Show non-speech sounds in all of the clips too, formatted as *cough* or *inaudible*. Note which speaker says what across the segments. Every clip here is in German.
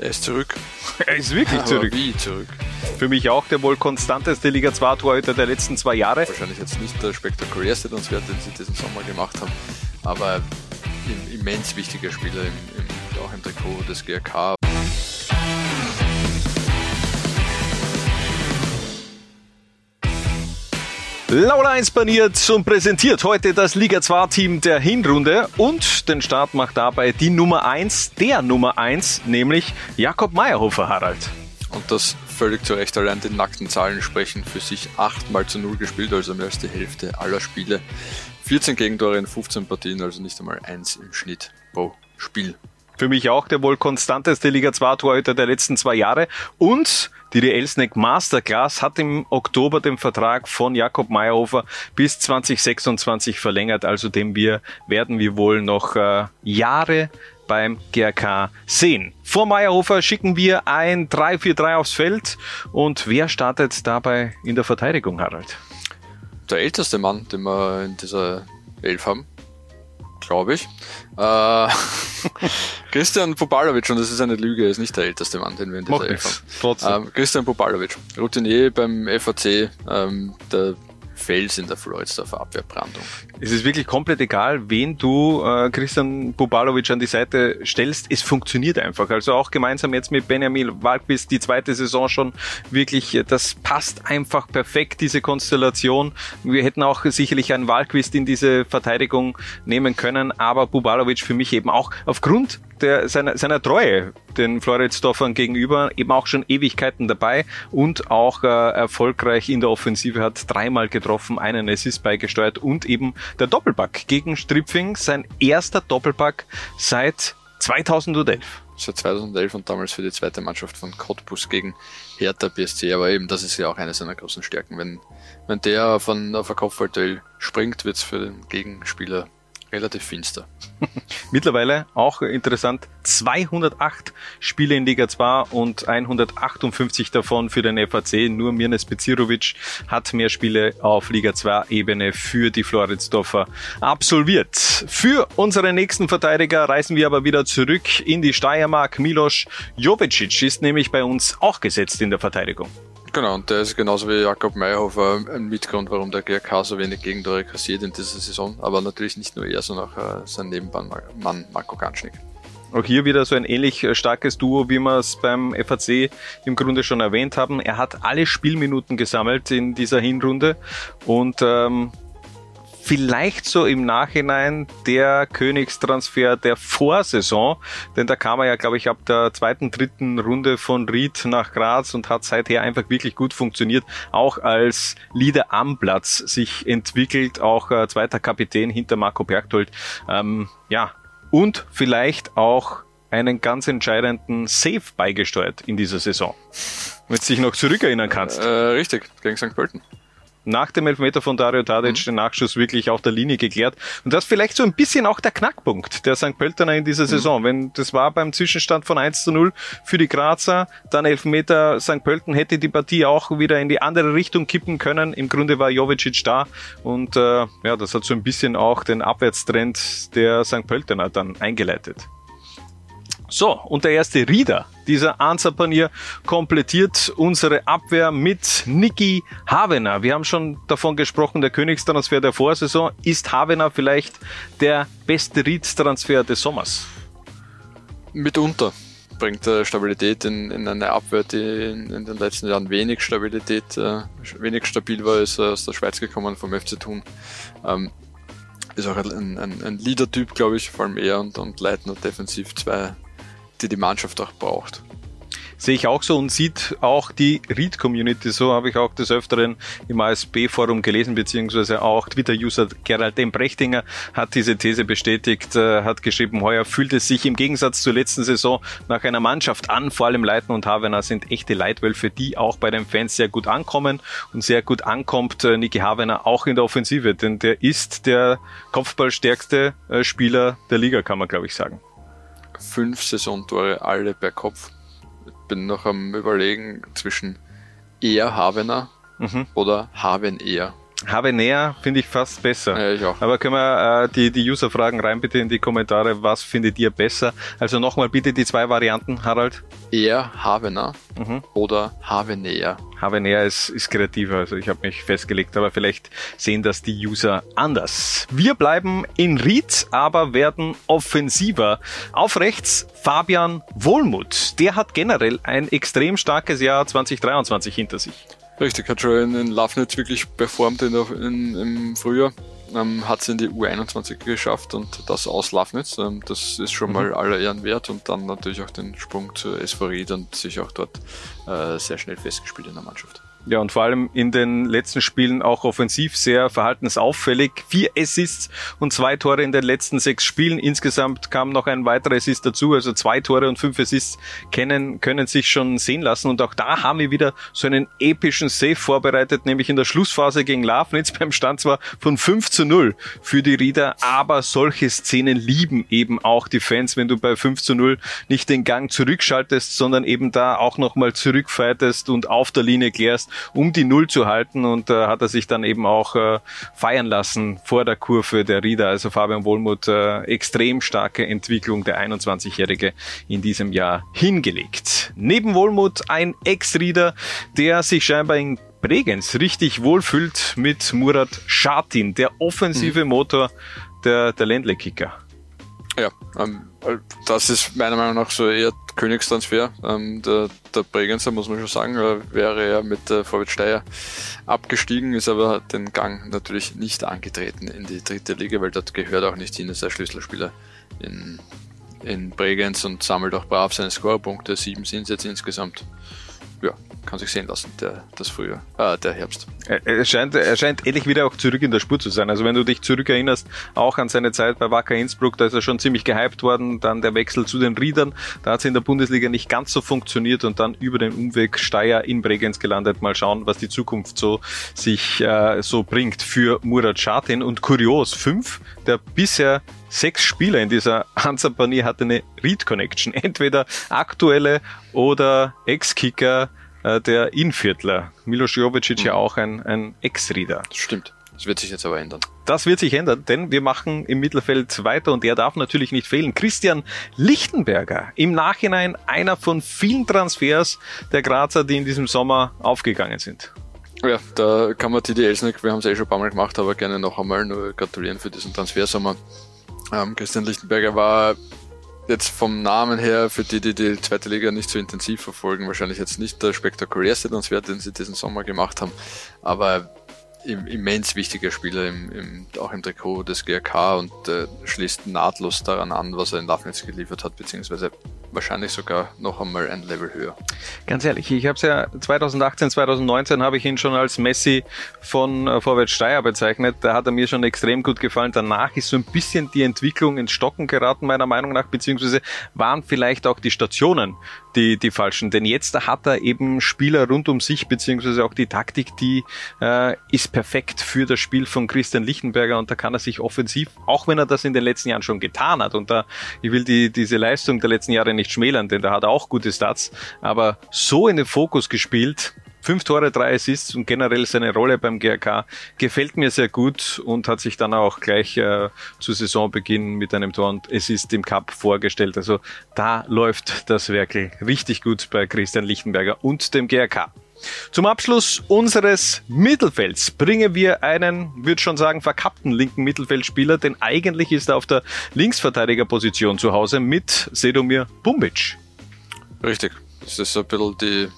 Speaker 1: Er ist zurück.
Speaker 2: Er ist wirklich *laughs* zurück.
Speaker 1: Wie zurück?
Speaker 2: Für mich auch der wohl konstanteste Liga 2 Torhüter der letzten zwei Jahre.
Speaker 1: Wahrscheinlich jetzt nicht der spektakulärste Transfer, den sie diesen Sommer gemacht haben, aber im, immens wichtiger Spieler im, im, auch im Trikot des GRK.
Speaker 2: Laula 1 baniert und präsentiert heute das Liga 2 Team der Hinrunde und den Start macht dabei die Nummer 1, der Nummer 1, nämlich Jakob Meyerhofer Harald.
Speaker 1: Und das völlig zu Recht. Allein die nackten Zahlen sprechen für sich. 8 mal zu 0 gespielt, also mehr als die Hälfte aller Spiele. 14 Gegentore in 15 Partien, also nicht einmal eins im Schnitt pro Spiel.
Speaker 2: Für mich auch der wohl konstanteste Liga 2 Torhüter der letzten zwei Jahre und die DL Masterclass hat im Oktober den Vertrag von Jakob Meyerhofer bis 2026 verlängert, also dem wir werden wir wohl noch äh, Jahre beim GRK sehen. Vor Meyerhofer schicken wir ein 3-4-3 aufs Feld und wer startet dabei in der Verteidigung, Harald?
Speaker 1: Der älteste Mann, den wir in dieser Elf haben, glaube ich. Äh, *laughs* Christian Popalovic, und das ist eine Lüge, er ist nicht der älteste Mann, den wir in dieser
Speaker 2: Macht
Speaker 1: Elf haben.
Speaker 2: Trotzdem.
Speaker 1: Ähm, Christian Popalovic, Routinier beim FAC, ähm, der Fels in der Floridsdorfer Abwehrbrandung.
Speaker 2: Es ist wirklich komplett egal, wen du äh, Christian Bubalovic an die Seite stellst. Es funktioniert einfach. Also auch gemeinsam jetzt mit Benjamin Walquist die zweite Saison schon wirklich, das passt einfach perfekt, diese Konstellation. Wir hätten auch sicherlich einen Walquist in diese Verteidigung nehmen können, aber Bubalovic für mich eben auch aufgrund der, seiner, seiner Treue den Floridsdorfern gegenüber eben auch schon Ewigkeiten dabei und auch äh, erfolgreich in der Offensive hat dreimal getroffen, einen Assist beigesteuert und eben der Doppelpack gegen Stripfing, sein erster Doppelpack seit 2011.
Speaker 1: Seit 2011 und damals für die zweite Mannschaft von Cottbus gegen Hertha BSC. Aber eben, das ist ja auch eine seiner großen Stärken. Wenn, wenn der von auf ein Kopfballduell springt, wird's für den Gegenspieler relativ finster. *laughs*
Speaker 2: Mittlerweile auch interessant, 208 Spiele in Liga 2 und 158 davon für den FAC. Nur Mirnes Bezirovic hat mehr Spiele auf Liga 2 Ebene für die Floridsdorfer absolviert. Für unseren nächsten Verteidiger reisen wir aber wieder zurück in die Steiermark. Milos Jovicic ist nämlich bei uns auch gesetzt in der Verteidigung.
Speaker 1: Genau, und der ist genauso wie Jakob Meyerhofer ein Mitgrund, warum der GRK so wenig Gegentore kassiert in dieser Saison. Aber natürlich nicht nur er, sondern auch äh, sein Nebenmann Marco Ganschnick.
Speaker 2: Auch hier wieder so ein ähnlich starkes Duo, wie wir es beim FAC im Grunde schon erwähnt haben. Er hat alle Spielminuten gesammelt in dieser Hinrunde und ähm, vielleicht so im Nachhinein der Königstransfer der Vorsaison, denn da kam er ja, glaube ich, ab der zweiten, dritten Runde von Ried nach Graz und hat seither einfach wirklich gut funktioniert, auch als Leader am Platz sich entwickelt, auch äh, zweiter Kapitän hinter Marco Bergtold. Ähm, ja, und vielleicht auch einen ganz entscheidenden Save beigesteuert in dieser Saison. Wenn du dich noch zurückerinnern kannst.
Speaker 1: Äh, richtig, gegen St. Pölten.
Speaker 2: Nach dem Elfmeter von Dario Tadic mhm. den Nachschuss wirklich auf der Linie geklärt. Und das vielleicht so ein bisschen auch der Knackpunkt der St. Pöltener in dieser Saison. Mhm. Wenn das war beim Zwischenstand von 1 zu 0 für die Grazer, dann Elfmeter St. Pölten hätte die Partie auch wieder in die andere Richtung kippen können. Im Grunde war Jovicic da und äh, ja, das hat so ein bisschen auch den Abwärtstrend der St. Pöltener dann eingeleitet. So, und der erste Rieder dieser Ansapanier komplettiert unsere Abwehr mit Niki Havener. Wir haben schon davon gesprochen, der Königstransfer der Vorsaison. Ist Havener vielleicht der beste Ried-Transfer des Sommers?
Speaker 1: Mitunter bringt er Stabilität in, in eine Abwehr, die in, in, den letzten Jahren wenig Stabilität, äh, wenig stabil war, ist aus der Schweiz gekommen vom FC Thun. Ähm, ist auch ein, ein, ein Leader-Typ, glaube ich, vor allem er und, und Leitner defensiv zwei die die Mannschaft auch braucht.
Speaker 2: Sehe ich auch so und sieht auch die Read-Community so, habe ich auch des Öfteren im ASB-Forum gelesen, beziehungsweise auch Twitter-User Gerald dem Brechtinger hat diese These bestätigt, äh, hat geschrieben, heuer fühlt es sich im Gegensatz zur letzten Saison nach einer Mannschaft an, vor allem Leiten und Havener sind echte Leitwölfe, die auch bei den Fans sehr gut ankommen und sehr gut ankommt äh, Niki Havener auch in der Offensive, denn der ist der kopfballstärkste äh, Spieler der Liga, kann man glaube ich sagen
Speaker 1: fünf Saisontore alle per Kopf. Ich bin noch am überlegen zwischen eher Havener mhm. oder Haven eher.
Speaker 2: Näher finde ich fast besser.
Speaker 1: Ja, ich auch.
Speaker 2: Aber können wir äh, die, die User fragen rein bitte in die Kommentare, was findet ihr besser? Also nochmal bitte die zwei Varianten, Harald.
Speaker 1: Eher Havener mhm. oder Havenea.
Speaker 2: Havenea ist, ist kreativer, also ich habe mich festgelegt, aber vielleicht sehen das die User anders. Wir bleiben in Ried, aber werden offensiver. Auf rechts Fabian Wohlmuth. Der hat generell ein extrem starkes Jahr 2023 hinter sich.
Speaker 1: Richtig, hat schon in Lafnitz wirklich performt in, in, im Frühjahr. Ähm, hat es in die U21 geschafft und das aus Lafnitz. Ähm, das ist schon mhm. mal aller Ehren wert und dann natürlich auch den Sprung zur SV Ried und sich auch dort äh, sehr schnell festgespielt in der Mannschaft.
Speaker 2: Ja, und vor allem in den letzten Spielen auch offensiv sehr verhaltensauffällig. Vier Assists und zwei Tore in den letzten sechs Spielen. Insgesamt kam noch ein weiterer Assist dazu. Also zwei Tore und fünf Assists können, können sich schon sehen lassen. Und auch da haben wir wieder so einen epischen Save vorbereitet, nämlich in der Schlussphase gegen Lafnitz *laughs* beim Stand zwar von 5 zu 0 für die Rieder, aber solche Szenen lieben eben auch die Fans, wenn du bei 5 zu 0 nicht den Gang zurückschaltest, sondern eben da auch nochmal zurückfightest und auf der Linie klärst um die Null zu halten und äh, hat er sich dann eben auch äh, feiern lassen vor der Kurve der Rieder. Also Fabian Wohlmuth, äh, extrem starke Entwicklung der 21-Jährige in diesem Jahr hingelegt. Neben Wohlmuth ein Ex-Rieder, der sich scheinbar in Bregenz richtig wohlfühlt mit Murat Schatin, der offensive mhm. Motor der, der Ländle-Kicker.
Speaker 1: Ja, ähm, das ist meiner Meinung nach so eher Königstransfer. Ähm, der, der Bregenzer, muss man schon sagen, äh, wäre er mit äh, Vorwärts Steyr abgestiegen, ist aber den Gang natürlich nicht angetreten in die dritte Liga, weil dort gehört auch nicht hin, ist er Schlüsselspieler in, in Bregenz und sammelt auch brav seine Scorerpunkte. Sieben sind es jetzt insgesamt. Ja, kann sich sehen lassen, der, das Frühjahr, äh, der Herbst.
Speaker 2: Er scheint, er scheint endlich wieder auch zurück in der Spur zu sein. Also wenn du dich zurückerinnerst, auch an seine Zeit bei Wacker Innsbruck, da ist er schon ziemlich gehypt worden, dann der Wechsel zu den Riedern, da hat es in der Bundesliga nicht ganz so funktioniert und dann über den Umweg Steyr in Bregenz gelandet. Mal schauen, was die Zukunft so sich äh, so bringt für Murat Schatin. Und kurios, fünf der bisher sechs Spieler in dieser *laughs* Hansa-Panier hatte eine Read-Connection. Entweder aktuelle oder Ex-Kicker äh, der Inviertler. Milos Jovicic mhm. ja auch ein, ein Ex-Reader.
Speaker 1: Stimmt. Das wird sich jetzt aber ändern.
Speaker 2: Das wird sich ändern, denn wir machen im Mittelfeld weiter und der darf natürlich nicht fehlen. Christian Lichtenberger, im Nachhinein einer von vielen Transfers der Grazer, die in diesem Sommer aufgegangen sind.
Speaker 1: Ja, da kann man Titi Elsnick, wir haben es eh schon ein paar Mal gemacht, aber gerne noch einmal nur gratulieren für diesen Transfersommer. Ähm, Christian Lichtenberger war jetzt vom Namen her, für die, die die zweite Liga nicht so intensiv verfolgen, wahrscheinlich jetzt nicht der spektakulärste Transfer, den sie diesen Sommer gemacht haben, aber immens wichtiger Spieler im, im, auch im Trikot des GRK und äh, schließt nahtlos daran an, was er in Lafnitz geliefert hat, beziehungsweise wahrscheinlich sogar noch einmal ein Level höher.
Speaker 2: Ganz ehrlich, ich habe es ja 2018, 2019 habe ich ihn schon als Messi von äh, Vorwärts Steyr bezeichnet. Da hat er mir schon extrem gut gefallen. Danach ist so ein bisschen die Entwicklung ins Stocken geraten, meiner Meinung nach, beziehungsweise waren vielleicht auch die Stationen die, die falschen. Denn jetzt hat er eben Spieler rund um sich, beziehungsweise auch die Taktik, die äh, ist perfekt für das Spiel von Christian Lichtenberger und da kann er sich offensiv, auch wenn er das in den letzten Jahren schon getan hat und da, ich will die, diese Leistung der letzten Jahre nicht schmälern, denn da hat er auch gute Stats, aber so in den Fokus gespielt, Fünf Tore, drei Assists und generell seine Rolle beim GRK gefällt mir sehr gut und hat sich dann auch gleich äh, zu Saisonbeginn mit einem Tor und Assist im Cup vorgestellt. Also da läuft das Werkel richtig gut bei Christian Lichtenberger und dem GRK. Zum Abschluss unseres Mittelfelds bringen wir einen, würde schon sagen, verkappten linken Mittelfeldspieler, denn eigentlich ist er auf der Linksverteidigerposition zu Hause mit Sedomir Bumbic.
Speaker 1: Richtig. Das ist ein bisschen die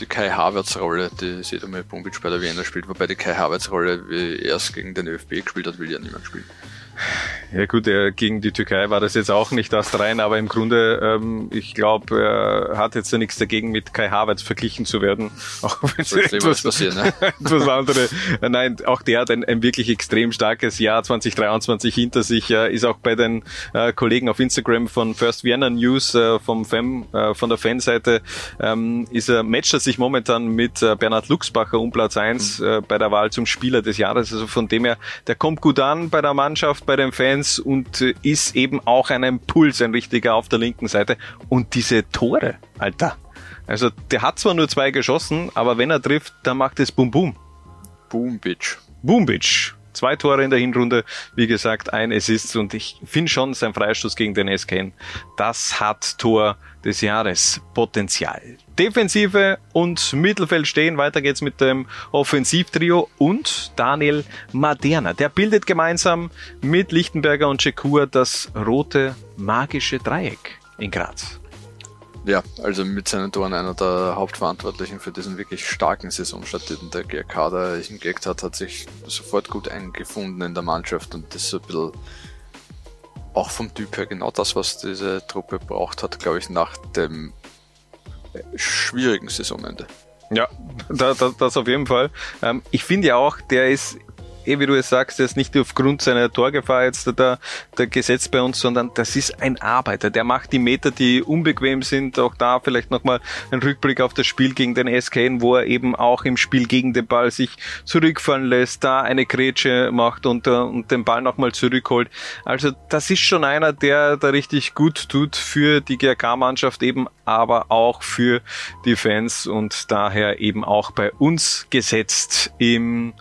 Speaker 1: die Kai Havertz Rolle, die Sedomir Bumbic bei der Wiener spielt, wobei die Kai Havertz Rolle, wie er es gegen den ÖFB gespielt hat, will ja niemand spielen.
Speaker 2: Ja gut, er, gegen die Türkei war das jetzt auch nicht das rein, aber im Grunde, ähm, ich glaube, er hat jetzt ja nichts dagegen, mit Kai Havertz verglichen zu werden. *laughs* Auch wenn es etwas, passieren, ne? *laughs* etwas andere. Nein, auch der hat ein, ein, wirklich extrem starkes Jahr 2023 hinter sich. Er ist auch bei den äh, Kollegen auf Instagram von First Vienna News äh, vom Fan, äh, von der Fanseite ähm, ist er matcht er sich momentan mit äh, Bernhard Luxbacher um Platz eins mhm. äh, bei der Wahl zum Spieler des Jahres. Also von dem her, der kommt gut an bei der Mannschaft, bei den Fans Defense und äh, ist eben auch ein Impuls, ein richtiger auf der linken Seite. Und diese Tore, Alter. Also der hat zwar nur zwei geschossen, aber wenn er trifft, dann macht es Boom Boom.
Speaker 1: Boom, Bitch.
Speaker 2: Boombic. Zwei Tore in der Hinrunde, wie gesagt, ein Assist und ich finde schon sein Freistoß gegen den SKN, das hat Tor des Jahres Potenzial. Defensive und Mittelfeld stehen. Weiter geht's mit dem Offensivtrio und Daniel Maderna. Der bildet gemeinsam mit Lichtenberger und Chekur das rote magische Dreieck in Graz.
Speaker 1: Ja, also mit seinen Toren einer der Hauptverantwortlichen für diesen wirklich starken Saisonstart, den der GRK da hingekriegt hat, hat sich sofort gut eingefunden in der Mannschaft und das ist so ein bisschen auch vom Typ her genau das, was diese Truppe braucht hat, glaube ich, nach dem schwierigen Saisonende.
Speaker 2: Ja, das, das, das auf jeden Fall. Ähm, ich finde ja auch, der ist eh wie du es sagst, der ist nicht aufgrund seiner Torgefahr jetzt der, der Gesetz bei uns, sondern das ist ein Arbeiter. Der macht die Meter, die unbequem sind. Auch da vielleicht nochmal ein Rückblick auf das Spiel gegen den SKN, wo er eben auch im Spiel gegen den Ball sich zurückfallen lässt, da eine Grätsche macht und, äh, und den Ball nochmal zurückholt. Also das ist schon einer, der da richtig gut tut für die GRK-Mannschaft eben, aber auch für die Fans und daher eben auch bei uns gesetzt im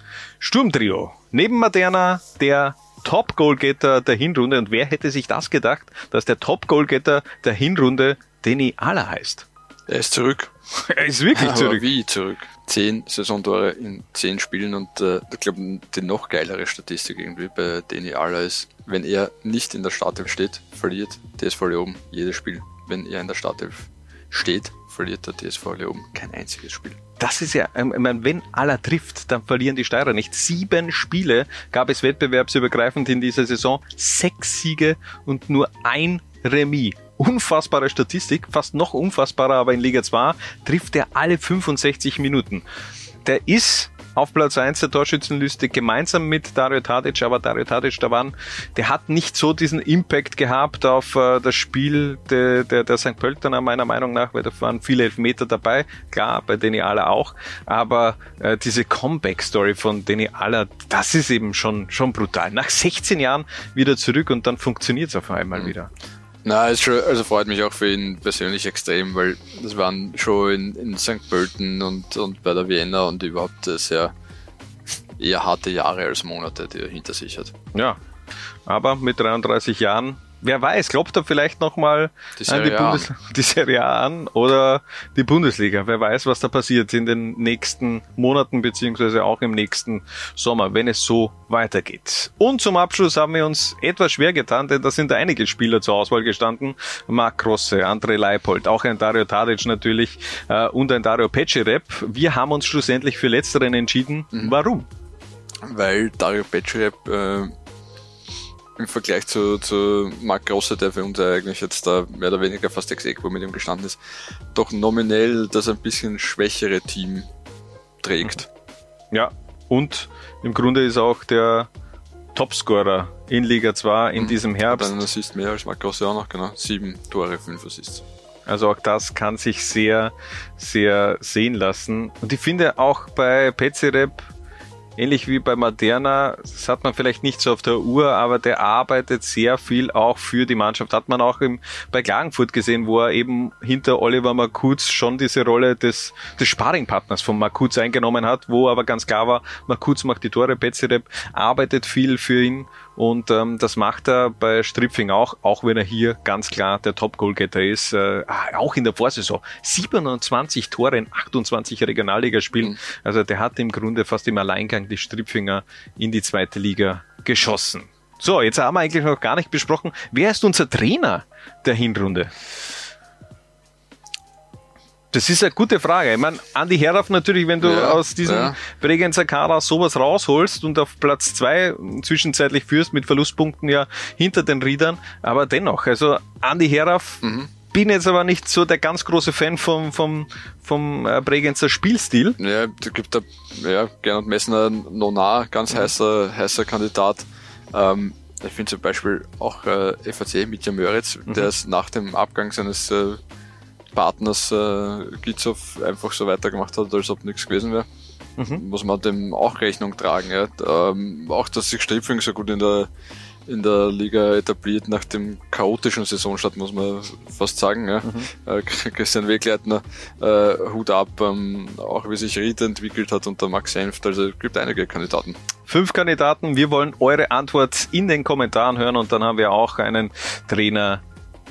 Speaker 2: Sturmtrio. Neben Maderna der Top-Goalgetter der Hinrunde. Und wer hätte sich das gedacht, dass der Top-Goalgetter der Hinrunde Denny Aller heißt?
Speaker 1: Er ist zurück. *laughs*
Speaker 2: er ist wirklich
Speaker 1: Aber
Speaker 2: zurück.
Speaker 1: Wie zurück? Zehn Saisontore in zehn Spielen und äh, ich glaube, die noch geilere Statistik irgendwie bei Denny Aller ist, wenn er nicht in der Startelf steht, verliert TSV Leoben jedes Spiel. Wenn er in der Startelf steht, verliert der TSV Leoben kein einziges Spiel
Speaker 2: das ist ja, ähm, ich meine, wenn aller trifft, dann verlieren die Steirer nicht. Sieben Spiele gab es wettbewerbsübergreifend in dieser Saison, sechs Siege und nur ein Remis. Unfassbare Statistik, fast noch unfassbarer, aber in Liga 2 trifft er alle 65 Minuten. Der ist auf Platz 1 der Torschützenliste gemeinsam mit Dario Tadic, aber Dario Tadic, da waren, der hat nicht so diesen Impact gehabt auf äh, das Spiel der, der, der St. Pöltener meiner Meinung nach, weil da waren viele Elfmeter dabei, klar, bei Deni Aller auch, aber äh, diese Comeback-Story von Deni Aller, das ist eben schon, schon brutal. Nach 16 Jahren wieder zurück und dann funktioniert es auf einmal mhm. wieder.
Speaker 1: Na, es schon, also freut mich auch für ihn persönlich extrem, weil das waren schon in, in St. Pölten und, und bei der Vienna und überhaupt sehr eher harte Jahre als Monate, die er hinter sich hat.
Speaker 2: Ja, aber mit 33 Jahren wer weiß, klopft er vielleicht nochmal an die, Bundes an. *laughs* die Serie A an oder die Bundesliga. Wer weiß, was da passiert in den nächsten Monaten beziehungsweise auch im nächsten Sommer, wenn es so weitergeht. Und zum Abschluss haben wir uns etwas schwer getan, denn da sind einige Spieler zur Auswahl gestanden. Marc Grosse, André Leipold, auch ein Dario Tadic natürlich äh, und ein Dario Pecirep. Wir haben uns schlussendlich für letzteren entschieden. Mhm. Warum?
Speaker 1: Weil Dario Pecirep äh im Vergleich zu, zu Marc Grosse, der für uns eigentlich jetzt da mehr oder weniger fast ex equo mit ihm gestanden ist, doch nominell das ein bisschen schwächere Team trägt.
Speaker 2: Ja, und im Grunde ist auch der Topscorer in Liga 2 in mhm. diesem Herbst.
Speaker 1: Dann Assist mehr als Marc Grosse auch noch, genau. Sieben Tore, fünf Assists.
Speaker 2: Also auch das kann sich sehr, sehr sehen lassen. Und ich finde auch bei Petzerep ähnlich wie bei Moderna, das hat man vielleicht nicht so auf der Uhr, aber der arbeitet sehr viel auch für die Mannschaft. Hat man auch im, bei Klagenfurt gesehen, wo er eben hinter Oliver Markuz schon diese Rolle des, des Sparringpartners von Markuz eingenommen hat, wo aber ganz klar war, Markuz macht die Tore, Betzerep arbeitet viel für ihn und ähm, das macht er bei Stripfing auch, auch wenn er hier ganz klar der Top-Goalgetter ist. Äh, auch in der Vorsaison. 27 Tore in 28 Regionalligaspielen. Mhm. Also der hat im Grunde fast im Alleingang die Stripfinger in die zweite Liga geschossen. So, jetzt haben wir eigentlich noch gar nicht besprochen, wer ist unser Trainer der Hinrunde? Das ist eine gute Frage. Ich meine, Andi Herauf natürlich, wenn du ja, aus diesem ja. Bregenzer Kader sowas rausholst und auf Platz zwei zwischenzeitlich führst mit Verlustpunkten ja hinter den Riedern, aber dennoch, also Andi Herauf, mhm. Bin jetzt aber nicht so der ganz große Fan vom, vom, vom äh, Bregenzer Spielstil.
Speaker 1: Ja, da gibt da, ja, Gernot Messner Nonar, ganz mhm. heißer, heißer Kandidat. Ähm, ich finde zum Beispiel auch äh, FAC Mitja Möritz, mhm. der es nach dem Abgang seines äh, Partners äh, Gizov einfach so weitergemacht hat, als ob nichts gewesen wäre. Mhm. Muss man dem auch Rechnung tragen. Ja. Ähm, auch, dass sich Stripfing so gut in der, in der Liga etabliert nach dem chaotischen Saisonstart, muss man fast sagen. Ja. Mhm. Äh, Christian Wegleitner, äh, Hut ab, ähm, auch wie sich Ried entwickelt hat unter Max Senft, also es gibt einige Kandidaten.
Speaker 2: Fünf Kandidaten. Wir wollen eure Antwort in den Kommentaren hören und dann haben wir auch einen Trainer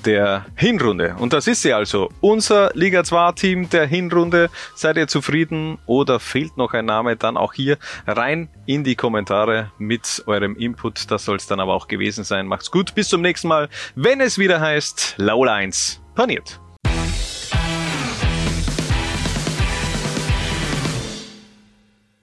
Speaker 2: der Hinrunde. Und das ist sie also. Unser Liga 2 Team der Hinrunde. Seid ihr zufrieden oder fehlt noch ein Name? Dann auch hier rein in die Kommentare mit eurem Input. Das soll es dann aber auch gewesen sein. Macht's gut. Bis zum nächsten Mal, wenn es wieder heißt Laula 1 paniert.